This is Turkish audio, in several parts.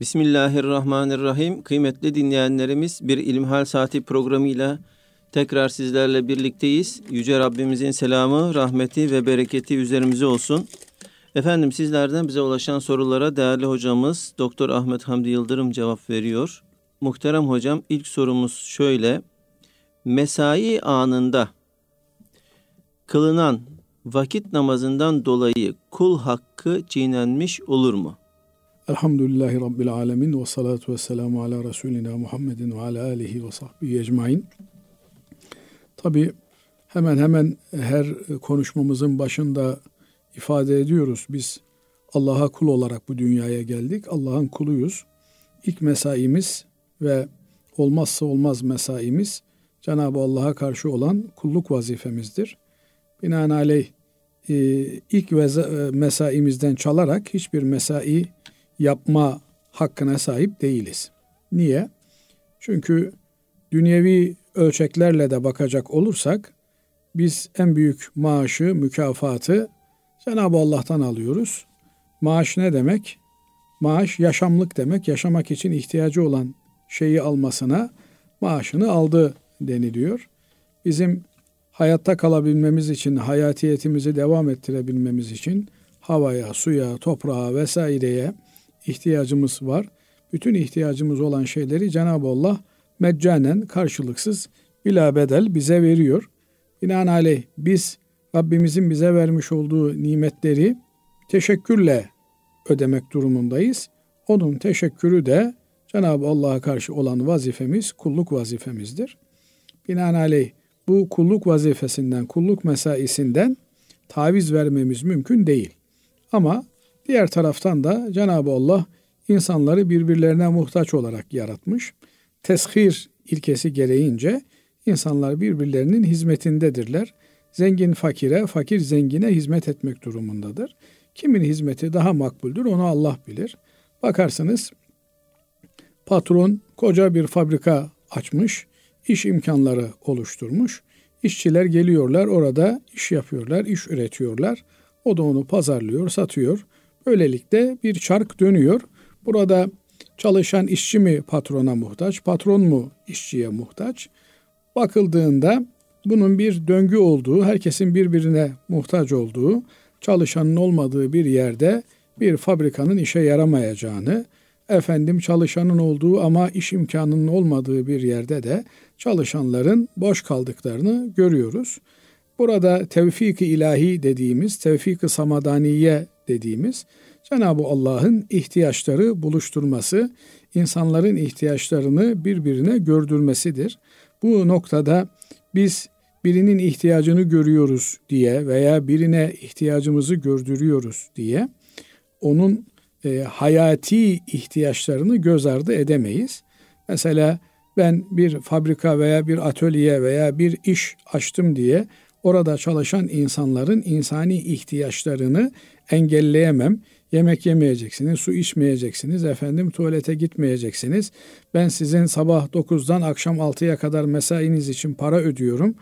Bismillahirrahmanirrahim. Kıymetli dinleyenlerimiz bir İlmihal Saati programıyla tekrar sizlerle birlikteyiz. Yüce Rabbimizin selamı, rahmeti ve bereketi üzerimize olsun. Efendim sizlerden bize ulaşan sorulara değerli hocamız Doktor Ahmet Hamdi Yıldırım cevap veriyor. Muhterem hocam ilk sorumuz şöyle. Mesai anında kılınan vakit namazından dolayı kul hakkı çiğnenmiş olur mu? Elhamdülillahi Rabbil Alemin ve salatu ve selamu ala Resulina Muhammedin ve ala alihi ve sahbihi ecmain. Tabi hemen hemen her konuşmamızın başında ifade ediyoruz. Biz Allah'a kul olarak bu dünyaya geldik. Allah'ın kuluyuz. İlk mesaimiz ve olmazsa olmaz mesaimiz Cenab-ı Allah'a karşı olan kulluk vazifemizdir. Binaenaleyh e, ilk e, mesaimizden çalarak hiçbir mesai yapma hakkına sahip değiliz. Niye? Çünkü dünyevi ölçeklerle de bakacak olursak biz en büyük maaşı, mükafatı Cenab-ı Allah'tan alıyoruz. Maaş ne demek? Maaş yaşamlık demek. Yaşamak için ihtiyacı olan şeyi almasına maaşını aldı deniliyor. Bizim hayatta kalabilmemiz için, hayatiyetimizi devam ettirebilmemiz için havaya, suya, toprağa vesaireye ihtiyacımız var. Bütün ihtiyacımız olan şeyleri Cenab-ı Allah meccanen karşılıksız bila bedel bize veriyor. Binaenaleyh biz Rabbimizin bize vermiş olduğu nimetleri teşekkürle ödemek durumundayız. Onun teşekkürü de Cenab-ı Allah'a karşı olan vazifemiz kulluk vazifemizdir. Binaenaleyh bu kulluk vazifesinden, kulluk mesaisinden taviz vermemiz mümkün değil. Ama diğer taraftan da Cenab-ı Allah insanları birbirlerine muhtaç olarak yaratmış. Teshir ilkesi gereğince insanlar birbirlerinin hizmetindedirler. Zengin fakire, fakir zengine hizmet etmek durumundadır. Kimin hizmeti daha makbuldür onu Allah bilir. Bakarsınız patron koca bir fabrika açmış, iş imkanları oluşturmuş. İşçiler geliyorlar orada iş yapıyorlar, iş üretiyorlar. O da onu pazarlıyor, satıyor. Böylelikle bir çark dönüyor. Burada çalışan işçi mi patrona muhtaç, patron mu işçiye muhtaç? Bakıldığında bunun bir döngü olduğu, herkesin birbirine muhtaç olduğu, çalışanın olmadığı bir yerde bir fabrikanın işe yaramayacağını, efendim çalışanın olduğu ama iş imkanının olmadığı bir yerde de çalışanların boş kaldıklarını görüyoruz. Burada tevfik-i ilahi dediğimiz, tevfik-i samadaniye dediğimiz Cenab-ı Allah'ın ihtiyaçları buluşturması, insanların ihtiyaçlarını birbirine gördürmesidir. Bu noktada biz birinin ihtiyacını görüyoruz diye veya birine ihtiyacımızı gördürüyoruz diye onun e, hayati ihtiyaçlarını göz ardı edemeyiz. Mesela ben bir fabrika veya bir atölye veya bir iş açtım diye orada çalışan insanların insani ihtiyaçlarını engelleyemem. Yemek yemeyeceksiniz, su içmeyeceksiniz, efendim tuvalete gitmeyeceksiniz. Ben sizin sabah 9'dan akşam 6'ya kadar mesainiz için para ödüyorum.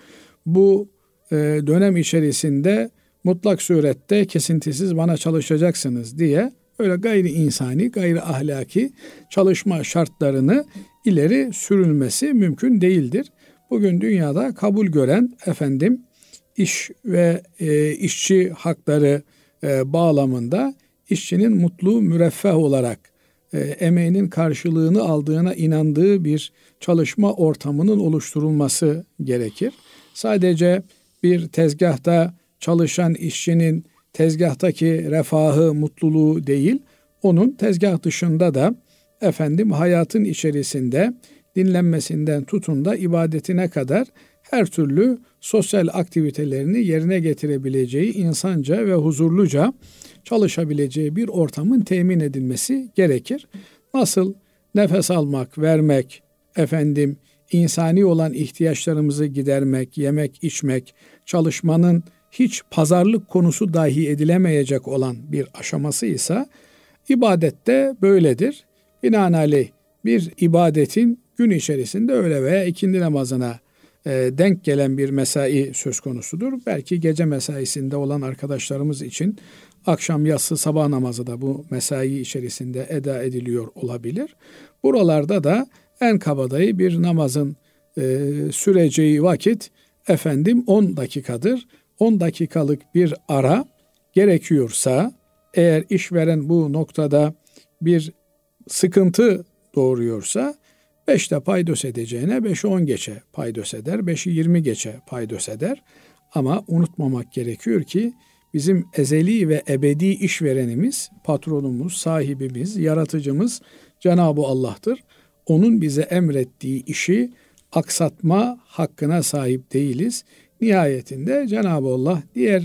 Bu e, dönem içerisinde mutlak surette kesintisiz bana çalışacaksınız diye öyle gayri insani, gayri ahlaki çalışma şartlarını ileri sürülmesi mümkün değildir. Bugün dünyada kabul gören efendim iş ve e, işçi hakları e, bağlamında işçinin mutlu, müreffeh olarak e, emeğinin karşılığını aldığına inandığı bir çalışma ortamının oluşturulması gerekir. Sadece bir tezgahta çalışan işçinin tezgahtaki refahı, mutluluğu değil, onun tezgah dışında da efendim hayatın içerisinde dinlenmesinden tutun da ibadetine kadar her türlü sosyal aktivitelerini yerine getirebileceği insanca ve huzurluca çalışabileceği bir ortamın temin edilmesi gerekir. Nasıl nefes almak, vermek, efendim insani olan ihtiyaçlarımızı gidermek, yemek, içmek, çalışmanın hiç pazarlık konusu dahi edilemeyecek olan bir aşaması ise ibadette böyledir. Binaenaleyh bir ibadetin gün içerisinde öğle veya ikindi namazına denk gelen bir mesai söz konusudur. Belki gece mesaisinde olan arkadaşlarımız için akşam yatsı sabah namazı da bu mesai içerisinde eda ediliyor olabilir. Buralarda da en kabadayı bir namazın e, süreceği vakit efendim 10 dakikadır. 10 dakikalık bir ara gerekiyorsa eğer işveren bu noktada bir sıkıntı doğuruyorsa 5'te paydos edeceğine 5'i 10 geçe paydos eder, 5'i 20 geçe paydos eder. Ama unutmamak gerekiyor ki bizim ezeli ve ebedi işverenimiz, patronumuz, sahibimiz, yaratıcımız Cenab-ı Allah'tır. Onun bize emrettiği işi aksatma hakkına sahip değiliz. Nihayetinde Cenab-ı Allah diğer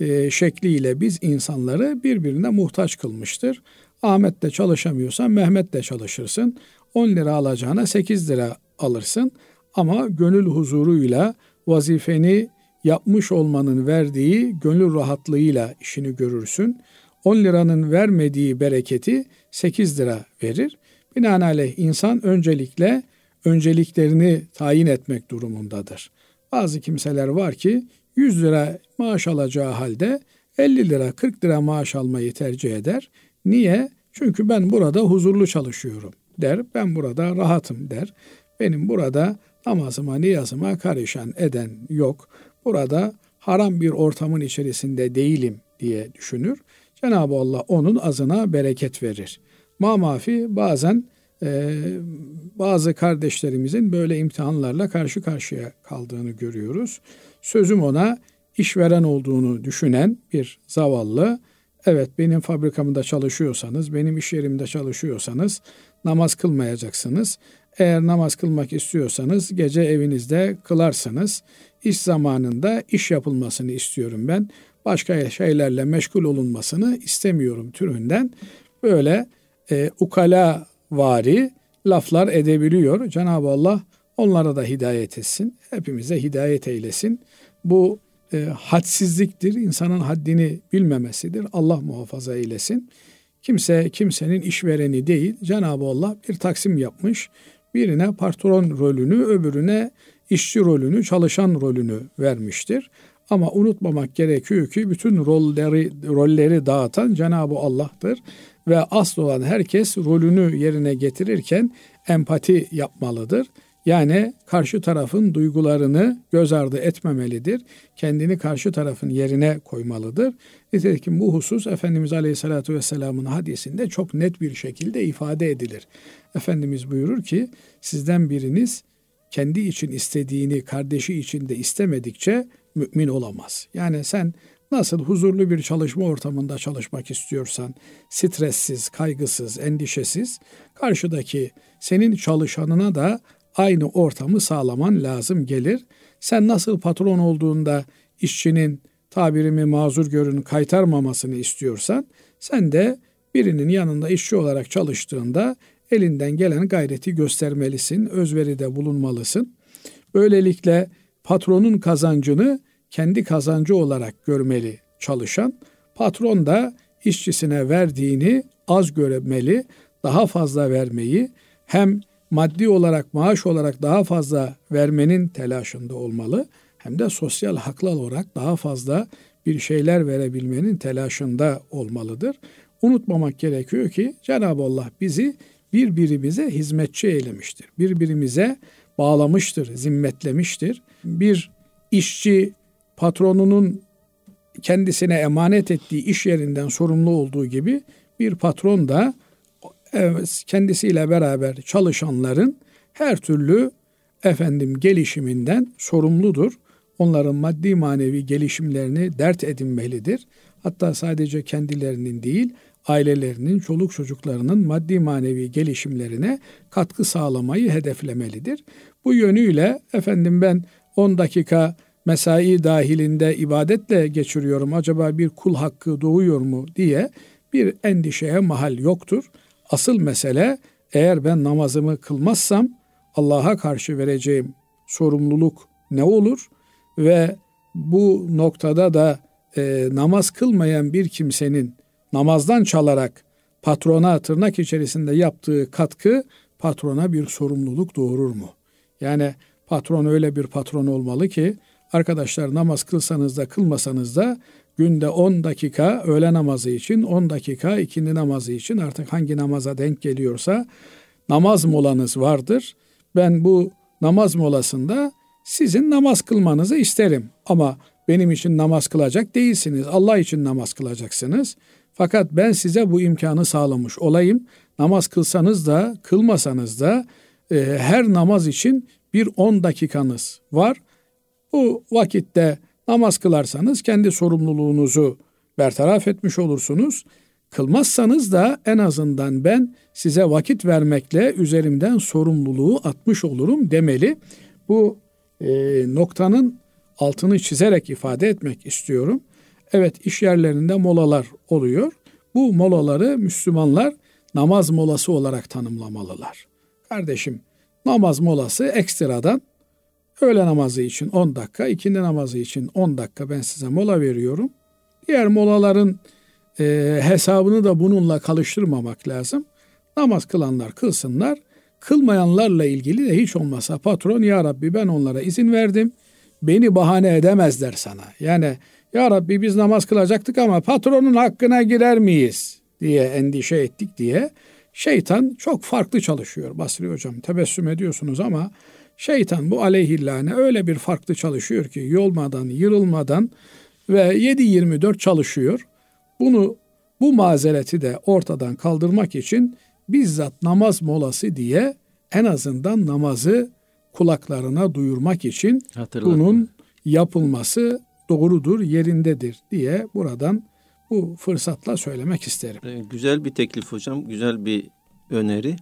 e, şekliyle biz insanları birbirine muhtaç kılmıştır. Ahmet de çalışamıyorsan Mehmet de çalışırsın. 10 lira alacağına 8 lira alırsın. Ama gönül huzuruyla vazifeni yapmış olmanın verdiği gönül rahatlığıyla işini görürsün. 10 liranın vermediği bereketi 8 lira verir. Binaenaleyh insan öncelikle önceliklerini tayin etmek durumundadır. Bazı kimseler var ki 100 lira maaş alacağı halde 50 lira 40 lira maaş almayı tercih eder. Niye? Çünkü ben burada huzurlu çalışıyorum der. Ben burada rahatım der. Benim burada namazıma, niyazıma karışan eden yok. Burada haram bir ortamın içerisinde değilim diye düşünür. Cenab-ı Allah onun azına bereket verir. Mamafi bazen e, bazı kardeşlerimizin böyle imtihanlarla karşı karşıya kaldığını görüyoruz. Sözüm ona işveren olduğunu düşünen bir zavallı, evet benim fabrikamda çalışıyorsanız, benim iş yerimde çalışıyorsanız namaz kılmayacaksınız. Eğer namaz kılmak istiyorsanız gece evinizde kılarsınız. İş zamanında iş yapılmasını istiyorum ben. Başka şeylerle meşgul olunmasını istemiyorum türünden. Böyle e, ukala vari laflar edebiliyor. Cenab-ı Allah onlara da hidayet etsin. Hepimize hidayet eylesin. Bu e, hadsizliktir. İnsanın haddini bilmemesidir. Allah muhafaza eylesin. Kimse kimsenin işvereni değil. Cenab-ı Allah bir taksim yapmış. Birine patron rolünü, öbürüne işçi rolünü, çalışan rolünü vermiştir. Ama unutmamak gerekiyor ki bütün rolleri rolleri dağıtan Cenab-ı Allah'tır ve asıl olan herkes rolünü yerine getirirken empati yapmalıdır. Yani karşı tarafın duygularını göz ardı etmemelidir. Kendini karşı tarafın yerine koymalıdır. Nitekim bu husus Efendimiz Aleyhisselatü Vesselam'ın hadisinde çok net bir şekilde ifade edilir. Efendimiz buyurur ki sizden biriniz kendi için istediğini kardeşi için de istemedikçe mümin olamaz. Yani sen nasıl huzurlu bir çalışma ortamında çalışmak istiyorsan, stressiz, kaygısız, endişesiz, karşıdaki senin çalışanına da aynı ortamı sağlaman lazım gelir. Sen nasıl patron olduğunda işçinin tabirimi mazur görün kaytarmamasını istiyorsan, sen de birinin yanında işçi olarak çalıştığında elinden gelen gayreti göstermelisin, özveride bulunmalısın. Böylelikle patronun kazancını kendi kazancı olarak görmeli çalışan, patron da işçisine verdiğini az görmeli, daha fazla vermeyi hem maddi olarak, maaş olarak daha fazla vermenin telaşında olmalı hem de sosyal haklar olarak daha fazla bir şeyler verebilmenin telaşında olmalıdır. Unutmamak gerekiyor ki Cenab-ı Allah bizi birbirimize hizmetçi eylemiştir. Birbirimize bağlamıştır, zimmetlemiştir. Bir işçi patronunun kendisine emanet ettiği iş yerinden sorumlu olduğu gibi bir patron da kendisiyle beraber çalışanların her türlü efendim gelişiminden sorumludur. Onların maddi manevi gelişimlerini dert edinmelidir. Hatta sadece kendilerinin değil, ailelerinin, çoluk çocuklarının maddi manevi gelişimlerine katkı sağlamayı hedeflemelidir. Bu yönüyle efendim ben 10 dakika mesai dahilinde ibadetle geçiriyorum. Acaba bir kul hakkı doğuyor mu diye bir endişeye mahal yoktur. Asıl mesele eğer ben namazımı kılmazsam Allah'a karşı vereceğim sorumluluk ne olur ve bu noktada da e, namaz kılmayan bir kimsenin namazdan çalarak patrona tırnak içerisinde yaptığı katkı patrona bir sorumluluk doğurur mu? Yani patron öyle bir patron olmalı ki arkadaşlar namaz kılsanız da kılmasanız da günde 10 dakika öğle namazı için, 10 dakika ikindi namazı için artık hangi namaza denk geliyorsa namaz molanız vardır. Ben bu namaz molasında sizin namaz kılmanızı isterim. Ama benim için namaz kılacak değilsiniz. Allah için namaz kılacaksınız. Fakat ben size bu imkanı sağlamış olayım. Namaz kılsanız da kılmasanız da e, her namaz için bir 10 dakikanız var. Bu vakitte namaz kılarsanız kendi sorumluluğunuzu bertaraf etmiş olursunuz. Kılmazsanız da en azından ben size vakit vermekle üzerimden sorumluluğu atmış olurum demeli. Bu e, noktanın altını çizerek ifade etmek istiyorum. Evet iş yerlerinde molalar oluyor. Bu molaları Müslümanlar namaz molası olarak tanımlamalılar. Kardeşim namaz molası ekstradan öğle namazı için 10 dakika, ikindi namazı için 10 dakika ben size mola veriyorum. Diğer molaların e, hesabını da bununla kalıştırmamak lazım. Namaz kılanlar kılsınlar. Kılmayanlarla ilgili de hiç olmasa patron ya Rabbi ben onlara izin verdim. Beni bahane edemezler sana. Yani ya Rabbi biz namaz kılacaktık ama patronun hakkına girer miyiz diye endişe ettik diye şeytan çok farklı çalışıyor Basri hocam. Tebessüm ediyorsunuz ama şeytan bu aleyhillâne öyle bir farklı çalışıyor ki yolmadan, yırılmadan ve 7-24 çalışıyor. Bunu bu mazereti de ortadan kaldırmak için bizzat namaz molası diye en azından namazı kulaklarına duyurmak için Hatırlatma. bunun yapılması doğrudur, yerindedir diye buradan bu fırsatla söylemek isterim. Ee, güzel bir teklif hocam, güzel bir öneri.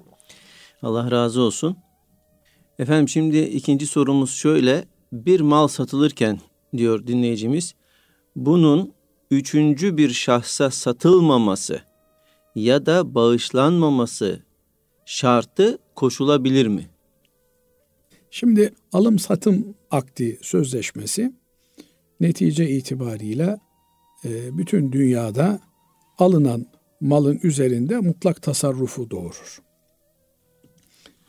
Allah razı olsun. Efendim şimdi ikinci sorumuz şöyle. Bir mal satılırken diyor dinleyicimiz, bunun üçüncü bir şahsa satılmaması ya da bağışlanmaması şartı koşulabilir mi? Şimdi alım satım akdi sözleşmesi netice itibariyle e, bütün dünyada alınan malın üzerinde mutlak tasarrufu doğurur.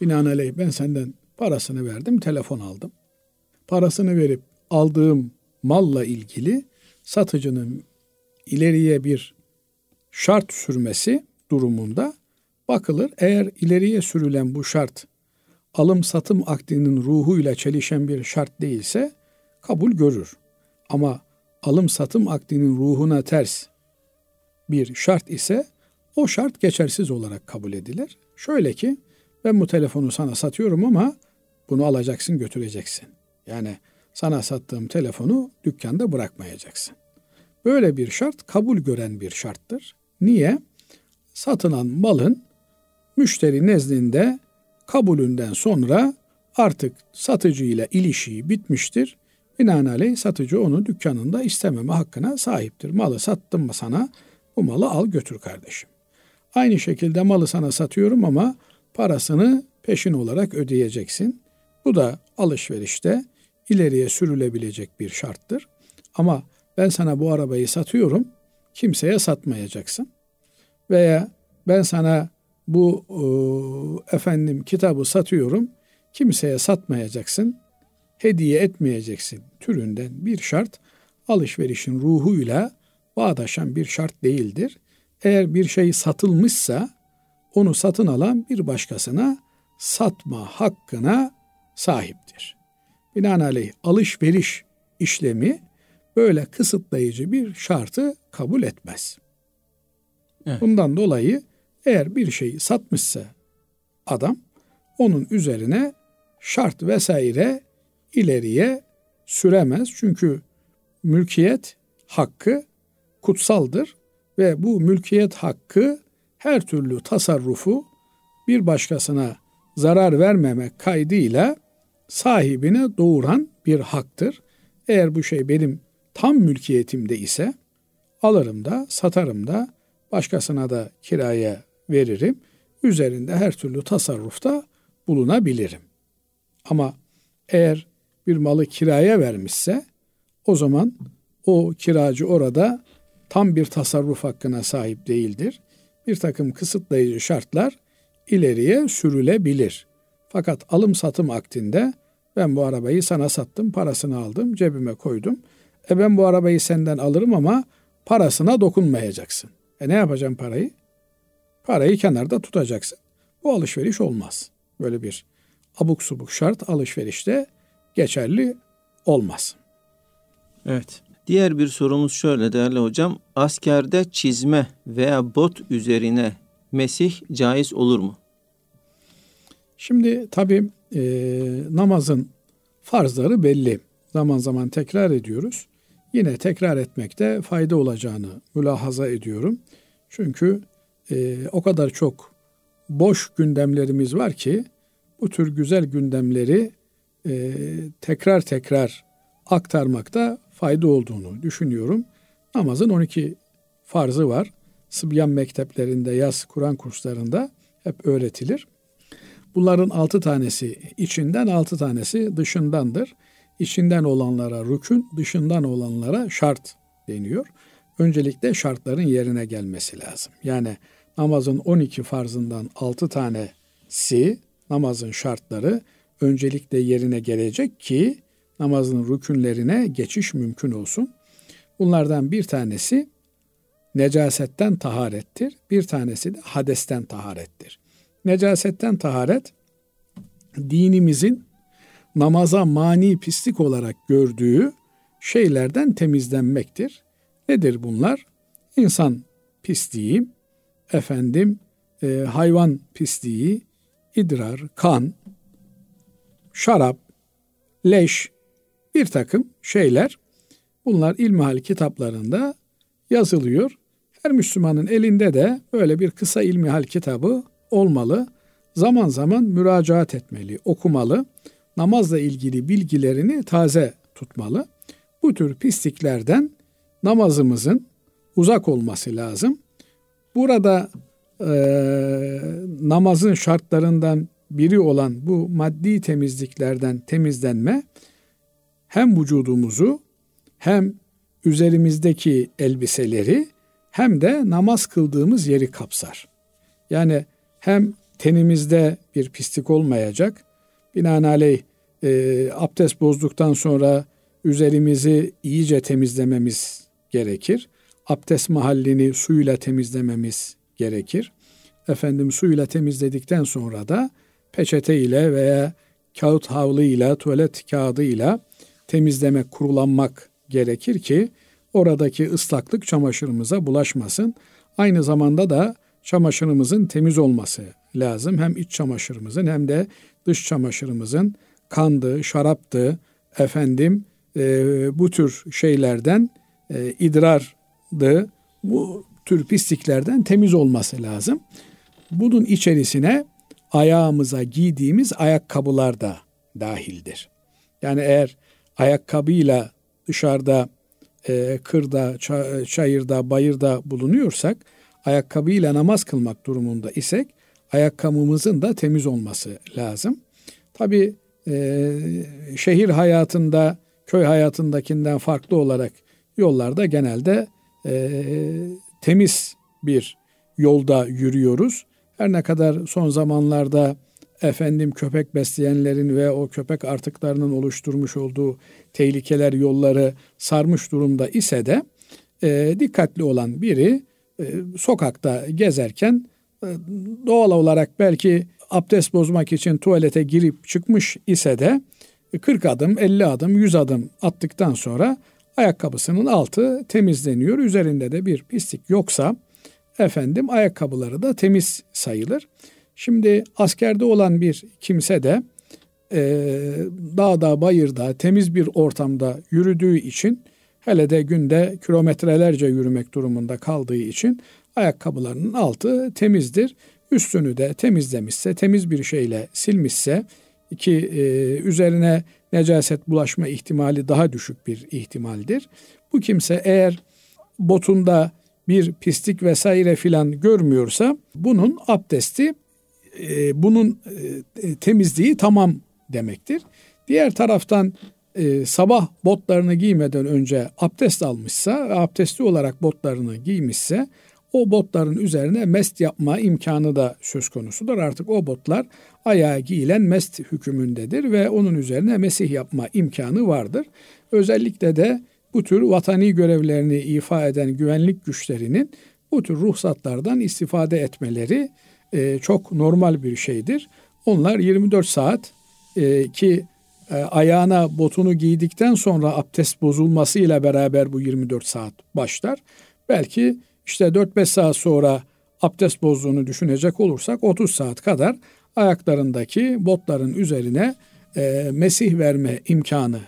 Binaenaleyh ben senden parasını verdim, telefon aldım. Parasını verip aldığım malla ilgili satıcının ileriye bir şart sürmesi durumunda bakılır. Eğer ileriye sürülen bu şart alım satım akdinin ruhuyla çelişen bir şart değilse kabul görür. Ama alım satım akdinin ruhuna ters bir şart ise o şart geçersiz olarak kabul edilir. Şöyle ki ben bu telefonu sana satıyorum ama bunu alacaksın götüreceksin. Yani sana sattığım telefonu dükkanda bırakmayacaksın. Böyle bir şart kabul gören bir şarttır. Niye? Satılan malın müşteri nezdinde kabulünden sonra artık satıcı ile ilişiği bitmiştir. Binaenaleyh satıcı onu dükkanında istememe hakkına sahiptir. Malı sattım mı sana bu malı al götür kardeşim. Aynı şekilde malı sana satıyorum ama parasını peşin olarak ödeyeceksin. Bu da alışverişte ileriye sürülebilecek bir şarttır. Ama ben sana bu arabayı satıyorum, kimseye satmayacaksın. Veya ben sana bu e, efendim kitabı satıyorum, kimseye satmayacaksın, hediye etmeyeceksin türünden bir şart alışverişin ruhuyla bağdaşan bir şart değildir. Eğer bir şey satılmışsa onu satın alan bir başkasına satma hakkına sahiptir. Binaenaleyh alışveriş işlemi böyle kısıtlayıcı bir şartı kabul etmez. Evet. Bundan dolayı eğer bir şeyi satmışsa adam onun üzerine şart vesaire ileriye süremez. Çünkü mülkiyet hakkı kutsaldır ve bu mülkiyet hakkı her türlü tasarrufu bir başkasına zarar vermemek kaydıyla sahibine doğuran bir haktır. Eğer bu şey benim tam mülkiyetimde ise alırım da satarım da başkasına da kiraya veririm. Üzerinde her türlü tasarrufta bulunabilirim. Ama eğer bir malı kiraya vermişse o zaman o kiracı orada tam bir tasarruf hakkına sahip değildir. Bir takım kısıtlayıcı şartlar ileriye sürülebilir. Fakat alım satım aktinde ben bu arabayı sana sattım, parasını aldım, cebime koydum. E ben bu arabayı senden alırım ama parasına dokunmayacaksın. E ne yapacağım parayı? Parayı kenarda tutacaksın. Bu alışveriş olmaz. Böyle bir abuk subuk şart alışverişte geçerli olmaz. Evet. Diğer bir sorumuz şöyle değerli hocam. Askerde çizme veya bot üzerine mesih caiz olur mu? Şimdi tabi e, namazın farzları belli. Zaman zaman tekrar ediyoruz. Yine tekrar etmekte fayda olacağını mülahaza ediyorum. Çünkü e, o kadar çok boş gündemlerimiz var ki bu tür güzel gündemleri e, tekrar tekrar aktarmakta fayda olduğunu düşünüyorum. Namazın 12 farzı var. Sıbyan mekteplerinde, yaz Kur'an kurslarında hep öğretilir. Bunların altı tanesi içinden, altı tanesi dışındandır. İçinden olanlara rükün, dışından olanlara şart deniyor. Öncelikle şartların yerine gelmesi lazım. Yani namazın 12 farzından 6 tanesi namazın şartları öncelikle yerine gelecek ki namazın rükünlerine geçiş mümkün olsun. Bunlardan bir tanesi necasetten taharettir. Bir tanesi de hadesten taharettir. Necasetten taharet dinimizin namaza mani pislik olarak gördüğü şeylerden temizlenmektir. Nedir bunlar? İnsan pisliği, efendim e, hayvan pisliği, idrar, kan, şarap, leş, bir takım şeyler. Bunlar ilmihal kitaplarında yazılıyor. Her Müslümanın elinde de böyle bir kısa ilmihal kitabı olmalı. Zaman zaman müracaat etmeli, okumalı. Namazla ilgili bilgilerini taze tutmalı. Bu tür pisliklerden namazımızın uzak olması lazım. Burada e, namazın şartlarından biri olan bu maddi temizliklerden temizlenme hem vücudumuzu hem üzerimizdeki elbiseleri hem de namaz kıldığımız yeri kapsar. Yani hem tenimizde bir pislik olmayacak, binaenaleyh e, abdest bozduktan sonra üzerimizi iyice temizlememiz gerekir. Abdest mahallini suyla temizlememiz gerekir. Efendim suyla temizledikten sonra da peçete ile veya kağıt havlu ile, tuvalet kağıdı ile temizlemek, kurulanmak gerekir ki oradaki ıslaklık çamaşırımıza bulaşmasın. Aynı zamanda da çamaşırımızın temiz olması lazım. Hem iç çamaşırımızın hem de dış çamaşırımızın kandı, şaraptı, efendim e, bu tür şeylerden e, idrardı, bu tür pisliklerden temiz olması lazım. Bunun içerisine ayağımıza giydiğimiz ayakkabılar da dahildir. Yani eğer ayakkabıyla dışarıda e, kırda, çayırda, bayırda bulunuyorsak, ayakkabıyla namaz kılmak durumunda isek, ayakkabımızın da temiz olması lazım. Tabi e, şehir hayatında, köy hayatındakinden farklı olarak yollarda genelde e, temiz bir yolda yürüyoruz. Her ne kadar son zamanlarda efendim köpek besleyenlerin ve o köpek artıklarının oluşturmuş olduğu tehlikeler yolları sarmış durumda ise de e, dikkatli olan biri sokakta gezerken e, doğal olarak belki abdest bozmak için tuvalete girip çıkmış ise de 40 adım, 50 adım, 100 adım attıktan sonra ayakkabısının altı temizleniyor. Üzerinde de bir pislik yoksa efendim ayakkabıları da temiz sayılır. Şimdi askerde olan bir kimse de e, dağda, bayırda, temiz bir ortamda yürüdüğü için hele de günde kilometrelerce yürümek durumunda kaldığı için ayakkabılarının altı temizdir. Üstünü de temizlemişse, temiz bir şeyle silmişse ki e, üzerine necaset bulaşma ihtimali daha düşük bir ihtimaldir. Bu kimse eğer botunda bir pislik vesaire filan görmüyorsa bunun abdesti e, bunun e, temizliği tamam demektir. Diğer taraftan e, sabah botlarını giymeden önce abdest almışsa ve abdestli olarak botlarını giymişse o botların üzerine mest yapma imkanı da söz konusudur. Artık o botlar ayağa giyilen mest hükümündedir ve onun üzerine mesih yapma imkanı vardır. Özellikle de bu tür vatani görevlerini ifa eden güvenlik güçlerinin bu tür ruhsatlardan istifade etmeleri e, çok normal bir şeydir. Onlar 24 saat e, ki e, ayağına botunu giydikten sonra abdest bozulmasıyla beraber bu 24 saat başlar. Belki işte 4-5 saat sonra abdest bozduğunu düşünecek olursak 30 saat kadar ayaklarındaki botların üzerine e, mesih verme imkanı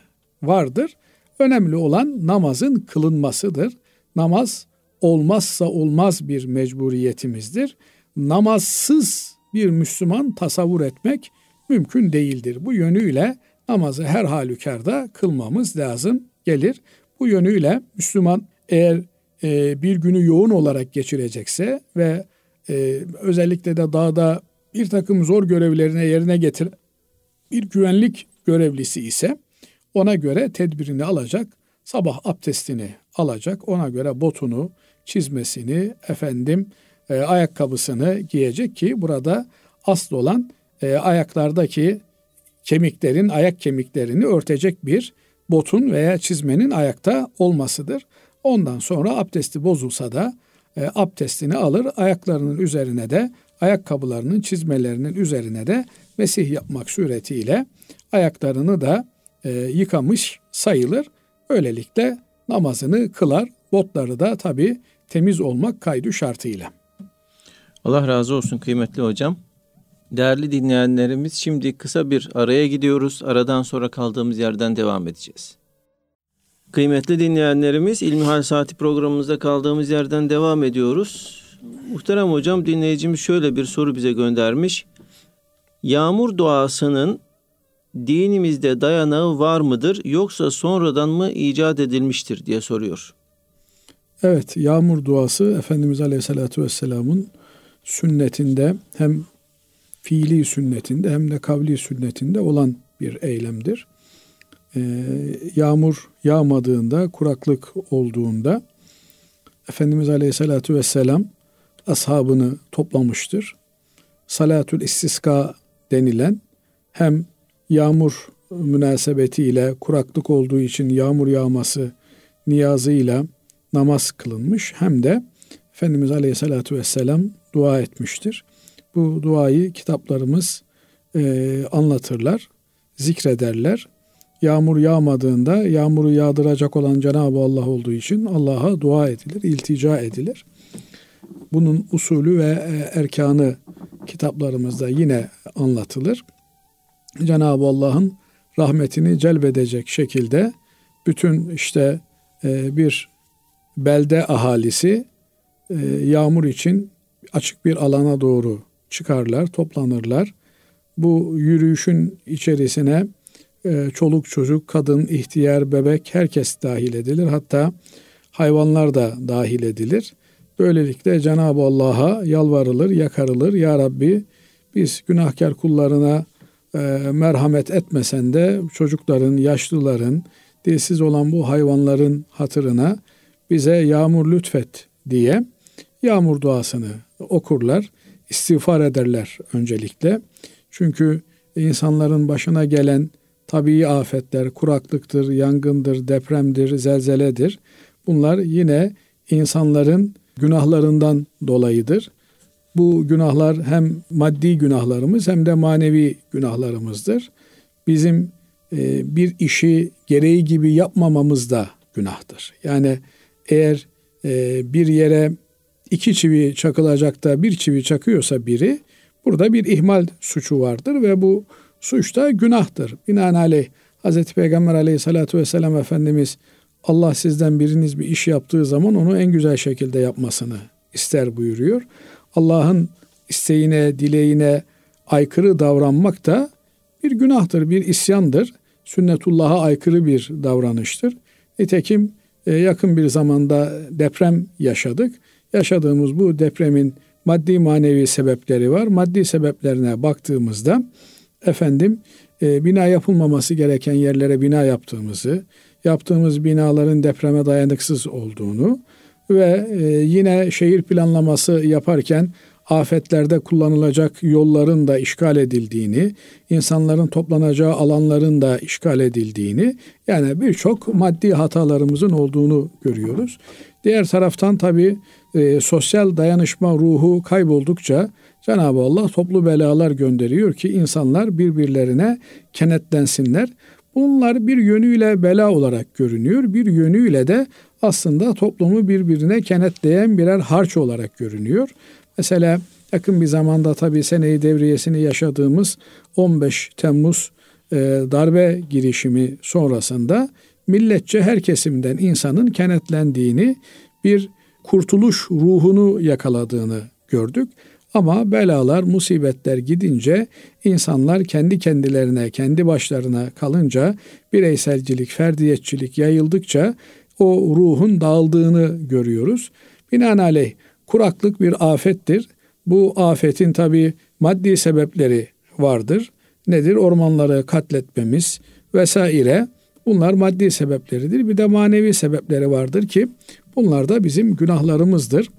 vardır. Önemli olan namazın kılınmasıdır. Namaz olmazsa olmaz bir mecburiyetimizdir. Namazsız bir Müslüman tasavvur etmek mümkün değildir. Bu yönüyle namazı her halükarda kılmamız lazım gelir. Bu yönüyle Müslüman eğer e, bir günü yoğun olarak geçirecekse ve e, özellikle de dağda bir takım zor görevlerine yerine getir bir güvenlik görevlisi ise ona göre tedbirini alacak, sabah abdestini alacak, ona göre botunu, çizmesini, efendim e, ayakkabısını giyecek ki burada asıl olan e, ayaklardaki kemiklerin, ayak kemiklerini örtecek bir botun veya çizmenin ayakta olmasıdır. Ondan sonra abdesti bozulsa da e, abdestini alır, ayaklarının üzerine de ayakkabılarının çizmelerinin üzerine de mesih yapmak suretiyle ayaklarını da e, yıkamış sayılır. Böylelikle namazını kılar. Botları da tabi temiz olmak kaydı şartıyla. Allah razı olsun kıymetli hocam. Değerli dinleyenlerimiz şimdi kısa bir araya gidiyoruz. Aradan sonra kaldığımız yerden devam edeceğiz. Kıymetli dinleyenlerimiz İlmihal Saati programımızda kaldığımız yerden devam ediyoruz. Muhterem hocam dinleyicimiz şöyle bir soru bize göndermiş. Yağmur duasının dinimizde dayanağı var mıdır yoksa sonradan mı icat edilmiştir diye soruyor. Evet yağmur duası Efendimiz Aleyhisselatü Vesselam'ın sünnetinde hem fiili sünnetinde hem de kavli sünnetinde olan bir eylemdir. Ee, yağmur yağmadığında, kuraklık olduğunda Efendimiz Aleyhisselatü Vesselam ashabını toplamıştır. Salatül istiska denilen hem yağmur münasebetiyle kuraklık olduğu için yağmur yağması niyazıyla namaz kılınmış hem de Efendimiz Aleyhisselatü Vesselam dua etmiştir. Bu duayı kitaplarımız e, anlatırlar, zikrederler. Yağmur yağmadığında yağmuru yağdıracak olan Cenab-ı Allah olduğu için Allah'a dua edilir, iltica edilir. Bunun usulü ve e, erkanı kitaplarımızda yine anlatılır. Cenab-ı Allah'ın rahmetini celbedecek şekilde bütün işte e, bir belde ahalisi e, yağmur için açık bir alana doğru çıkarlar, toplanırlar. Bu yürüyüşün içerisine çoluk çocuk, kadın, ihtiyar, bebek herkes dahil edilir. Hatta hayvanlar da dahil edilir. Böylelikle Cenab-ı Allah'a yalvarılır, yakarılır. Ya Rabbi biz günahkar kullarına e, merhamet etmesen de çocukların, yaşlıların, dilsiz olan bu hayvanların hatırına bize yağmur lütfet diye yağmur duasını okurlar, istiğfar ederler öncelikle. Çünkü insanların başına gelen tabii afetler, kuraklıktır, yangındır, depremdir, zelzeledir. Bunlar yine insanların günahlarından dolayıdır. Bu günahlar hem maddi günahlarımız hem de manevi günahlarımızdır. Bizim e, bir işi gereği gibi yapmamamız da günahtır. Yani eğer e, bir yere iki çivi çakılacak da bir çivi çakıyorsa biri burada bir ihmal suçu vardır ve bu suç da günahtır. Binaenaleyh Hz. Peygamber aleyhissalatü vesselam Efendimiz Allah sizden biriniz bir iş yaptığı zaman onu en güzel şekilde yapmasını ister buyuruyor. Allah'ın isteğine, dileğine aykırı davranmak da bir günahtır, bir isyandır. Sünnetullah'a aykırı bir davranıştır. Nitekim e, yakın bir zamanda deprem yaşadık. Yaşadığımız bu depremin maddi manevi sebepleri var. Maddi sebeplerine baktığımızda efendim e, bina yapılmaması gereken yerlere bina yaptığımızı, yaptığımız binaların depreme dayanıksız olduğunu ve e, yine şehir planlaması yaparken afetlerde kullanılacak yolların da işgal edildiğini, insanların toplanacağı alanların da işgal edildiğini, yani birçok maddi hatalarımızın olduğunu görüyoruz. Diğer taraftan tabi e, sosyal dayanışma ruhu kayboldukça Cenab-ı Allah toplu belalar gönderiyor ki insanlar birbirlerine kenetlensinler. Bunlar bir yönüyle bela olarak görünüyor, bir yönüyle de aslında toplumu birbirine kenetleyen birer harç olarak görünüyor. Mesela yakın bir zamanda tabii seneyi devriyesini yaşadığımız 15 Temmuz e, darbe girişimi sonrasında milletçe her kesimden insanın kenetlendiğini, bir kurtuluş ruhunu yakaladığını gördük. Ama belalar, musibetler gidince insanlar kendi kendilerine, kendi başlarına kalınca bireyselcilik, ferdiyetçilik yayıldıkça o ruhun dağıldığını görüyoruz. Binaenaleyh kuraklık bir afettir. Bu afetin tabi maddi sebepleri vardır. Nedir? Ormanları katletmemiz vesaire. Bunlar maddi sebepleridir. Bir de manevi sebepleri vardır ki bunlar da bizim günahlarımızdır.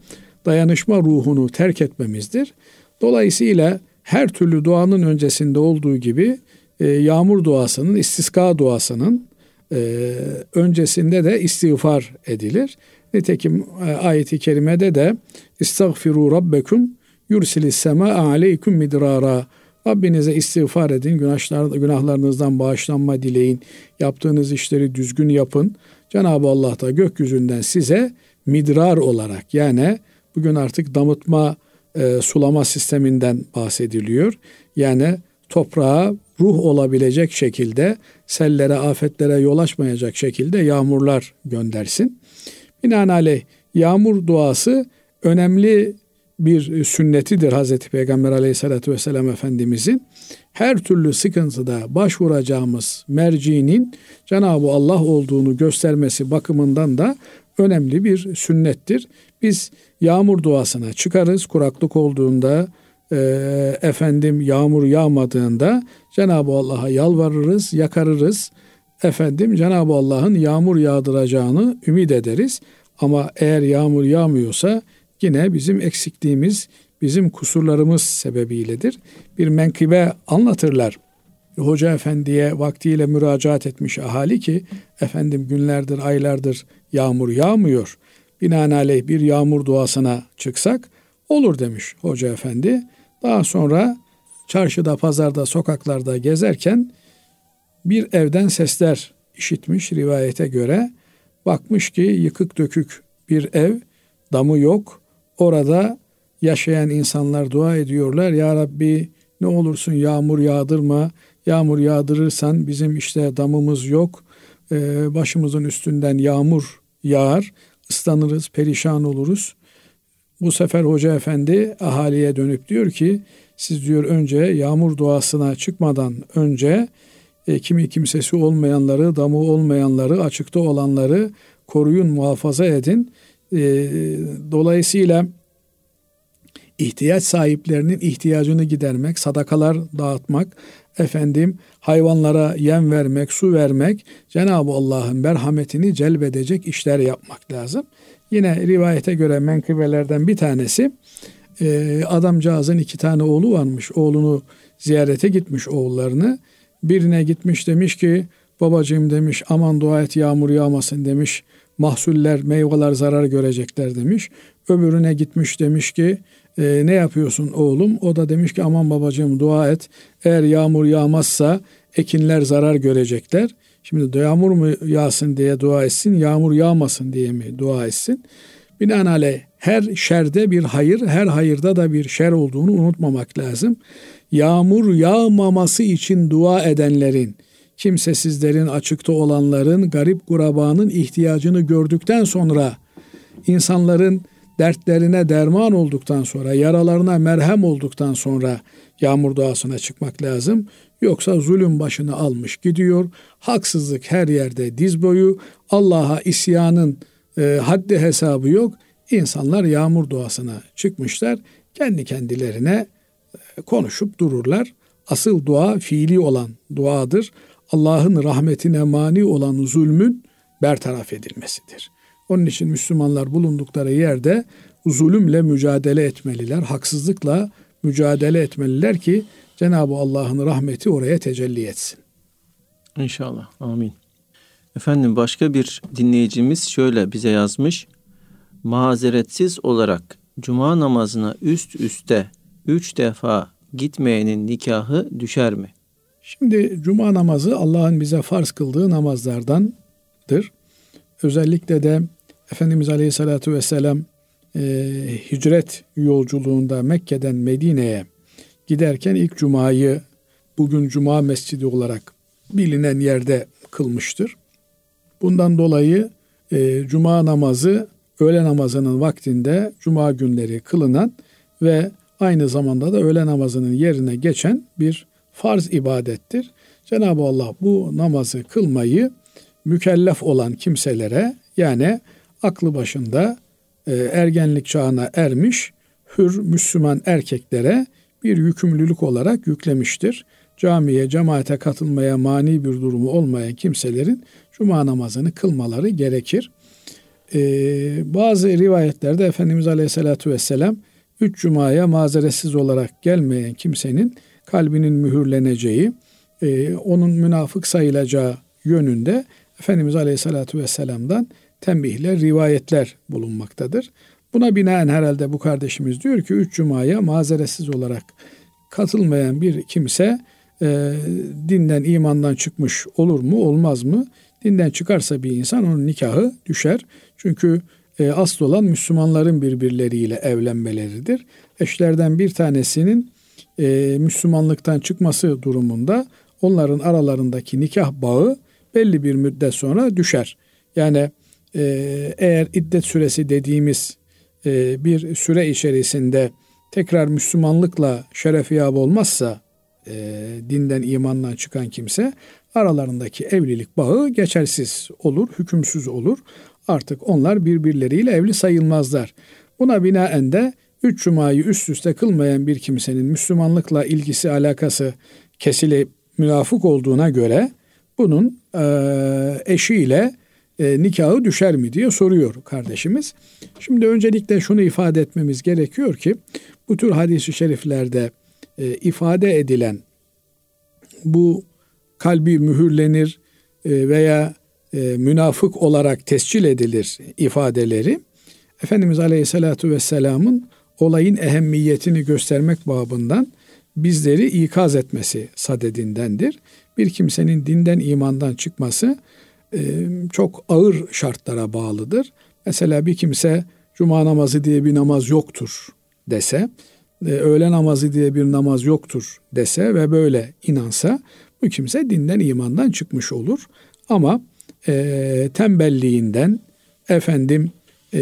Dayanışma ruhunu terk etmemizdir. Dolayısıyla her türlü duanın öncesinde olduğu gibi e, yağmur duasının, istiska duasının e, öncesinde de istiğfar edilir. Nitekim e, ayeti kerimede de İstagfiru rabbekum yursilis sema aleyküm midrara Rabbinize istiğfar edin, günahlar, günahlarınızdan bağışlanma dileyin, yaptığınız işleri düzgün yapın. Cenab-ı Allah da gökyüzünden size midrar olarak yani bugün artık damıtma, e, sulama sisteminden bahsediliyor. Yani toprağa ruh olabilecek şekilde sellere, afetlere yol açmayacak şekilde yağmurlar göndersin. Binaenaleyh yağmur duası önemli bir sünnetidir Hazreti Peygamber aleyhissalatü vesselam Efendimizin. Her türlü sıkıntıda başvuracağımız mercinin Cenab-ı Allah olduğunu göstermesi bakımından da önemli bir sünnettir. Biz yağmur duasına çıkarız kuraklık olduğunda, e, efendim yağmur yağmadığında Cenab-ı Allah'a yalvarırız, yakarırız. Efendim Cenab-ı Allah'ın yağmur yağdıracağını ümit ederiz. Ama eğer yağmur yağmıyorsa yine bizim eksikliğimiz, bizim kusurlarımız sebebiyledir. Bir menkıbe anlatırlar. Hoca efendiye vaktiyle müracaat etmiş ahali ki efendim günlerdir, aylardır yağmur yağmıyor. Binaenaleyh bir yağmur duasına çıksak olur demiş hoca efendi. Daha sonra çarşıda, pazarda, sokaklarda gezerken bir evden sesler işitmiş rivayete göre. Bakmış ki yıkık dökük bir ev, damı yok. Orada yaşayan insanlar dua ediyorlar. Ya Rabbi ne olursun yağmur yağdırma. Yağmur yağdırırsan bizim işte damımız yok. Ee, başımızın üstünden yağmur yağar. ıslanırız, perişan oluruz. Bu sefer hoca efendi ahaliye dönüp diyor ki siz diyor önce yağmur duasına çıkmadan önce e, kimi kimsesi olmayanları, damı olmayanları, açıkta olanları koruyun, muhafaza edin. E, dolayısıyla ihtiyaç sahiplerinin ihtiyacını gidermek, sadakalar dağıtmak, efendim hayvanlara yem vermek, su vermek, Cenab-ı Allah'ın merhametini celbedecek işler yapmak lazım. Yine rivayete göre menkıbelerden bir tanesi e, adamcağızın iki tane oğlu varmış. Oğlunu ziyarete gitmiş oğullarını. Birine gitmiş demiş ki babacığım demiş aman dua et yağmur yağmasın demiş. Mahsuller, meyveler zarar görecekler demiş. Öbürüne gitmiş demiş ki e, ne yapıyorsun oğlum? O da demiş ki aman babacığım dua et. Eğer yağmur yağmazsa ekinler zarar görecekler. Şimdi yağmur mu yağsın diye dua etsin, yağmur yağmasın diye mi dua etsin? Binaenaleyh her şerde bir hayır, her hayırda da bir şer olduğunu unutmamak lazım. Yağmur yağmaması için dua edenlerin, kimsesizlerin, açıkta olanların, garip kurabanın ihtiyacını gördükten sonra insanların dertlerine derman olduktan sonra, yaralarına merhem olduktan sonra yağmur duasına çıkmak lazım. Yoksa zulüm başını almış gidiyor. Haksızlık her yerde diz boyu. Allah'a isyanın e, haddi hesabı yok. İnsanlar yağmur duasına çıkmışlar. Kendi kendilerine e, konuşup dururlar. Asıl dua fiili olan duadır. Allah'ın rahmetine mani olan zulmün bertaraf edilmesidir. Onun için Müslümanlar bulundukları yerde zulümle mücadele etmeliler, haksızlıkla mücadele etmeliler ki Cenab-ı Allah'ın rahmeti oraya tecelli etsin. İnşallah. Amin. Efendim başka bir dinleyicimiz şöyle bize yazmış. Mazeretsiz olarak cuma namazına üst üste üç defa gitmeyenin nikahı düşer mi? Şimdi cuma namazı Allah'ın bize farz kıldığı namazlardandır. Özellikle de Efendimiz Aleyhisselatü Vesselam e, hicret yolculuğunda Mekke'den Medine'ye giderken ilk cumayı bugün cuma mescidi olarak bilinen yerde kılmıştır. Bundan dolayı e, cuma namazı öğle namazının vaktinde cuma günleri kılınan ve aynı zamanda da öğle namazının yerine geçen bir farz ibadettir. Cenab-ı Allah bu namazı kılmayı mükellef olan kimselere yani aklı başında e, ergenlik çağına ermiş hür Müslüman erkeklere bir yükümlülük olarak yüklemiştir. Camiye, cemaate katılmaya mani bir durumu olmayan kimselerin cuma namazını kılmaları gerekir. Ee, bazı rivayetlerde Efendimiz Aleyhisselatü Vesselam üç cumaya mazeretsiz olarak gelmeyen kimsenin kalbinin mühürleneceği, e, onun münafık sayılacağı yönünde Efendimiz Aleyhisselatü Vesselam'dan tembihler, rivayetler bulunmaktadır. Buna binaen herhalde bu kardeşimiz diyor ki üç cumaya mazeretsiz olarak katılmayan bir kimse e, dinden, imandan çıkmış olur mu, olmaz mı? Dinden çıkarsa bir insan onun nikahı düşer. Çünkü e, asıl olan Müslümanların birbirleriyle evlenmeleridir. Eşlerden bir tanesinin e, Müslümanlıktan çıkması durumunda onların aralarındaki nikah bağı belli bir müddet sonra düşer. Yani e, eğer iddet süresi dediğimiz e, bir süre içerisinde tekrar Müslümanlıkla şerefiyab olmazsa e, dinden imandan çıkan kimse aralarındaki evlilik bağı geçersiz olur, hükümsüz olur. Artık onlar birbirleriyle evli sayılmazlar. Buna binaen de üç cumayı üst üste kılmayan bir kimsenin Müslümanlıkla ilgisi alakası kesilip münafık olduğuna göre bunun e, eşiyle e, nikahı düşer mi diye soruyor kardeşimiz. Şimdi öncelikle şunu ifade etmemiz gerekiyor ki bu tür hadis-i şeriflerde e, ifade edilen bu kalbi mühürlenir e, veya e, münafık olarak tescil edilir ifadeleri Efendimiz Aleyhisselatü Vesselam'ın olayın ehemmiyetini göstermek babından bizleri ikaz etmesi sadedindendir. Bir kimsenin dinden imandan çıkması e, çok ağır şartlara bağlıdır. Mesela bir kimse cuma namazı diye bir namaz yoktur dese, e, öğle namazı diye bir namaz yoktur dese ve böyle inansa bu kimse dinden imandan çıkmış olur. Ama e, tembelliğinden, efendim e,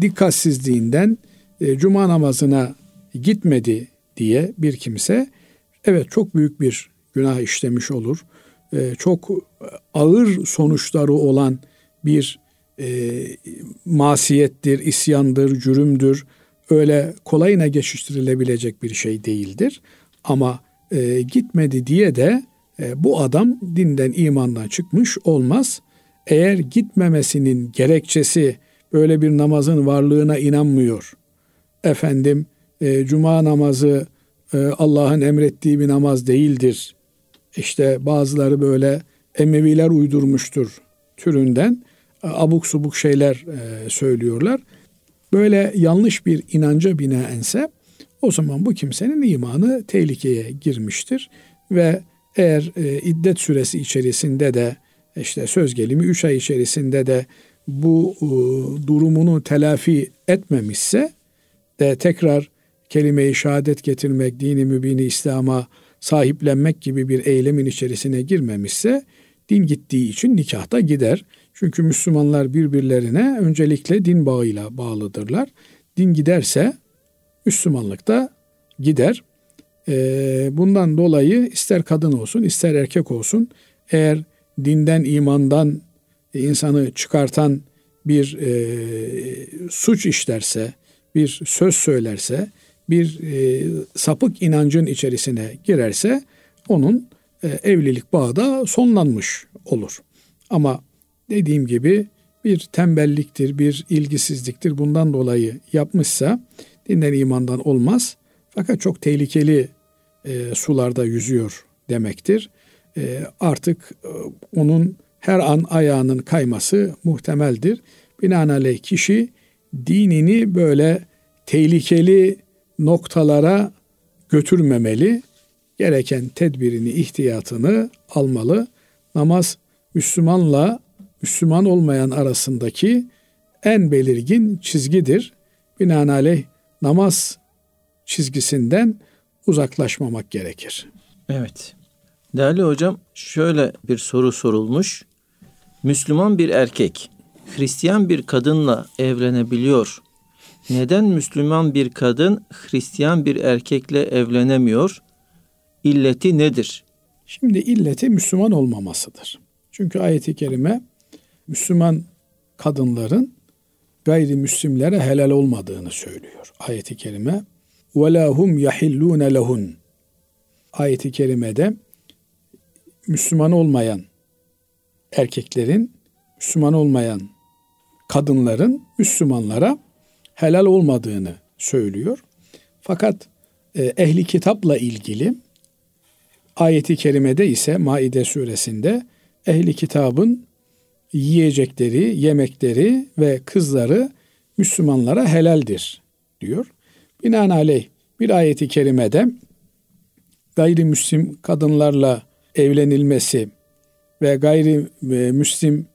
dikkatsizliğinden e, cuma namazına gitmedi diye bir kimse evet çok büyük bir günah işlemiş olur. E, çok ağır sonuçları olan bir e, masiyettir, isyandır, cürümdür. Öyle kolayına geçiştirilebilecek bir şey değildir. Ama e, gitmedi diye de bu adam dinden imandan çıkmış olmaz. Eğer gitmemesinin gerekçesi böyle bir namazın varlığına inanmıyor. Efendim e, cuma namazı e, Allah'ın emrettiği bir namaz değildir. İşte bazıları böyle Emeviler uydurmuştur türünden e, abuk subuk şeyler e, söylüyorlar. Böyle yanlış bir inanca binaense o zaman bu kimsenin imanı tehlikeye girmiştir ve eğer e, iddet süresi içerisinde de işte söz gelimi 3 ay içerisinde de bu e, durumunu telafi etmemişse de tekrar kelime-i şehadet getirmek, dini mübini İslam'a sahiplenmek gibi bir eylemin içerisine girmemişse din gittiği için nikahta gider. Çünkü Müslümanlar birbirlerine öncelikle din bağıyla bağlıdırlar. Din giderse Müslümanlık da gider. Ee, bundan dolayı ister kadın olsun ister erkek olsun eğer dinden imandan insanı çıkartan bir e, suç işlerse, bir söz söylerse, bir e, sapık inancın içerisine girerse onun e, evlilik bağı da sonlanmış olur. Ama dediğim gibi bir tembelliktir, bir ilgisizliktir bundan dolayı yapmışsa dinden imandan olmaz. Fakat çok tehlikeli e, sularda yüzüyor demektir. E, artık e, onun her an ayağının kayması muhtemeldir. Binaenaleyh kişi dinini böyle tehlikeli noktalara götürmemeli. Gereken tedbirini, ihtiyatını almalı. Namaz Müslümanla Müslüman olmayan arasındaki en belirgin çizgidir. Binaenaleyh namaz çizgisinden uzaklaşmamak gerekir. Evet. Değerli hocam şöyle bir soru sorulmuş. Müslüman bir erkek Hristiyan bir kadınla evlenebiliyor. Neden Müslüman bir kadın Hristiyan bir erkekle evlenemiyor? İlleti nedir? Şimdi illeti Müslüman olmamasıdır. Çünkü ayeti kerime Müslüman kadınların gayrimüslimlere helal olmadığını söylüyor. Ayeti kerime وَلَا هُمْ يَحِلُّونَ لَهُنْ Ayeti kerimede Müslüman olmayan erkeklerin, Müslüman olmayan kadınların Müslümanlara helal olmadığını söylüyor. Fakat e, ehli kitapla ilgili ayeti kerimede ise Maide suresinde ehli kitabın yiyecekleri, yemekleri ve kızları Müslümanlara helaldir diyor. Binaenaleyh bir ayeti kerimede gayrimüslim kadınlarla evlenilmesi ve gayrimüslim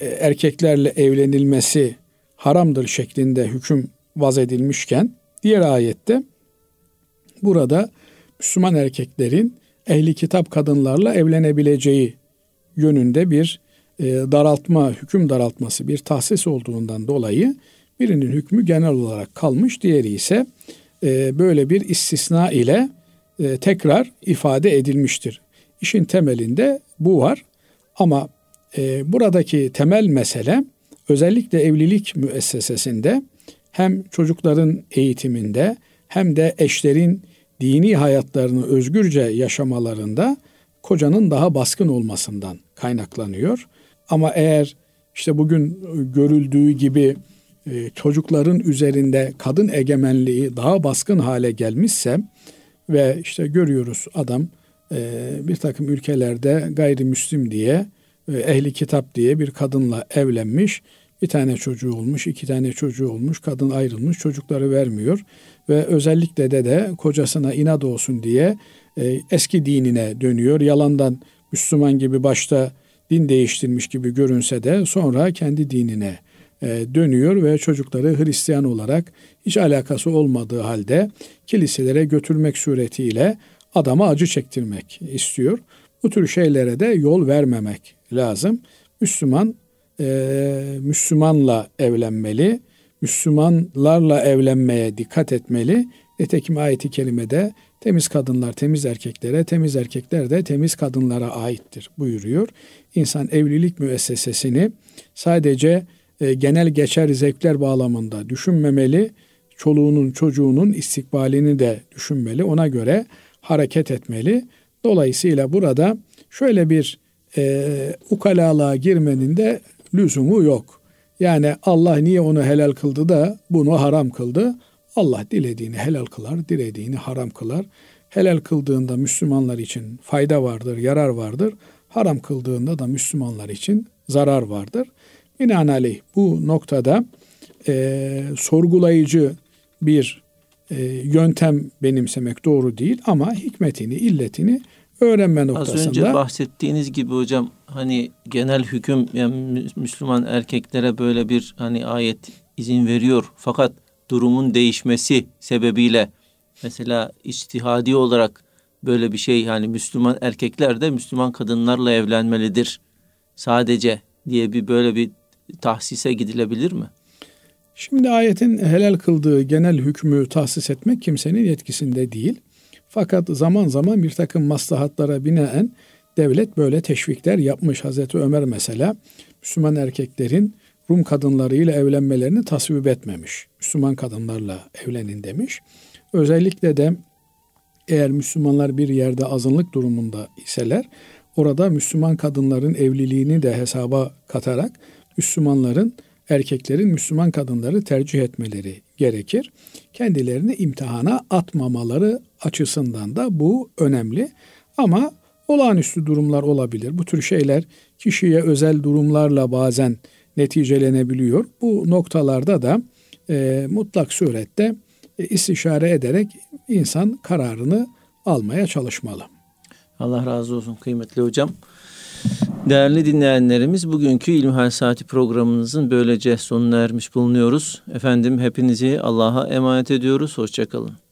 erkeklerle evlenilmesi haramdır şeklinde hüküm vaz edilmişken diğer ayette burada Müslüman erkeklerin ehli kitap kadınlarla evlenebileceği yönünde bir e, daraltma, hüküm daraltması, bir tahsis olduğundan dolayı birinin hükmü genel olarak kalmış, diğeri ise e, böyle bir istisna ile e, tekrar ifade edilmiştir. İşin temelinde bu var ama e, buradaki temel mesele özellikle evlilik müessesesinde hem çocukların eğitiminde hem de eşlerin dini hayatlarını özgürce yaşamalarında kocanın daha baskın olmasından kaynaklanıyor. Ama eğer işte bugün görüldüğü gibi e, çocukların üzerinde kadın egemenliği daha baskın hale gelmişse ve işte görüyoruz adam e, bir takım ülkelerde gayrimüslim diye ehli kitap diye bir kadınla evlenmiş. Bir tane çocuğu olmuş, iki tane çocuğu olmuş, kadın ayrılmış, çocukları vermiyor ve özellikle de de kocasına inat olsun diye e, eski dinine dönüyor. Yalandan Müslüman gibi başta din değiştirmiş gibi görünse de sonra kendi dinine e, dönüyor ve çocukları Hristiyan olarak hiç alakası olmadığı halde kiliselere götürmek suretiyle adama acı çektirmek istiyor. Bu tür şeylere de yol vermemek lazım. Müslüman e, Müslümanla evlenmeli, Müslümanlarla evlenmeye dikkat etmeli. Nitekim ayeti kerimede temiz kadınlar temiz erkeklere, temiz erkekler de temiz kadınlara aittir buyuruyor. İnsan evlilik müessesesini sadece e, genel geçer zevkler bağlamında düşünmemeli, çoluğunun çocuğunun istikbalini de düşünmeli, ona göre hareket etmeli. Dolayısıyla burada şöyle bir e, ukalalığa girmenin de lüzumu yok. Yani Allah niye onu helal kıldı da bunu haram kıldı? Allah dilediğini helal kılar, dilediğini haram kılar. Helal kıldığında Müslümanlar için fayda vardır, yarar vardır. Haram kıldığında da Müslümanlar için zarar vardır. Binaenaleyh bu noktada e, sorgulayıcı bir e, yöntem benimsemek doğru değil ama hikmetini, illetini öğrenme noktasında. Az önce bahsettiğiniz gibi hocam hani genel hüküm yani Müslüman erkeklere böyle bir hani ayet izin veriyor. Fakat durumun değişmesi sebebiyle mesela istihadi olarak böyle bir şey yani Müslüman erkekler de Müslüman kadınlarla evlenmelidir sadece diye bir böyle bir tahsise gidilebilir mi? Şimdi ayetin helal kıldığı genel hükmü tahsis etmek kimsenin yetkisinde değil. Fakat zaman zaman bir takım maslahatlara binaen devlet böyle teşvikler yapmış. Hazreti Ömer mesela Müslüman erkeklerin Rum kadınlarıyla evlenmelerini tasvip etmemiş. Müslüman kadınlarla evlenin demiş. Özellikle de eğer Müslümanlar bir yerde azınlık durumunda iseler orada Müslüman kadınların evliliğini de hesaba katarak Müslümanların, erkeklerin Müslüman kadınları tercih etmeleri gerekir. Kendilerini imtihana atmamaları açısından da bu önemli. Ama olağanüstü durumlar olabilir. Bu tür şeyler kişiye özel durumlarla bazen neticelenebiliyor. Bu noktalarda da e, mutlak surette e, istişare ederek insan kararını almaya çalışmalı. Allah razı olsun kıymetli hocam. Değerli dinleyenlerimiz bugünkü İlmihal Saati programımızın böylece sonuna ermiş bulunuyoruz. Efendim hepinizi Allah'a emanet ediyoruz. Hoşçakalın.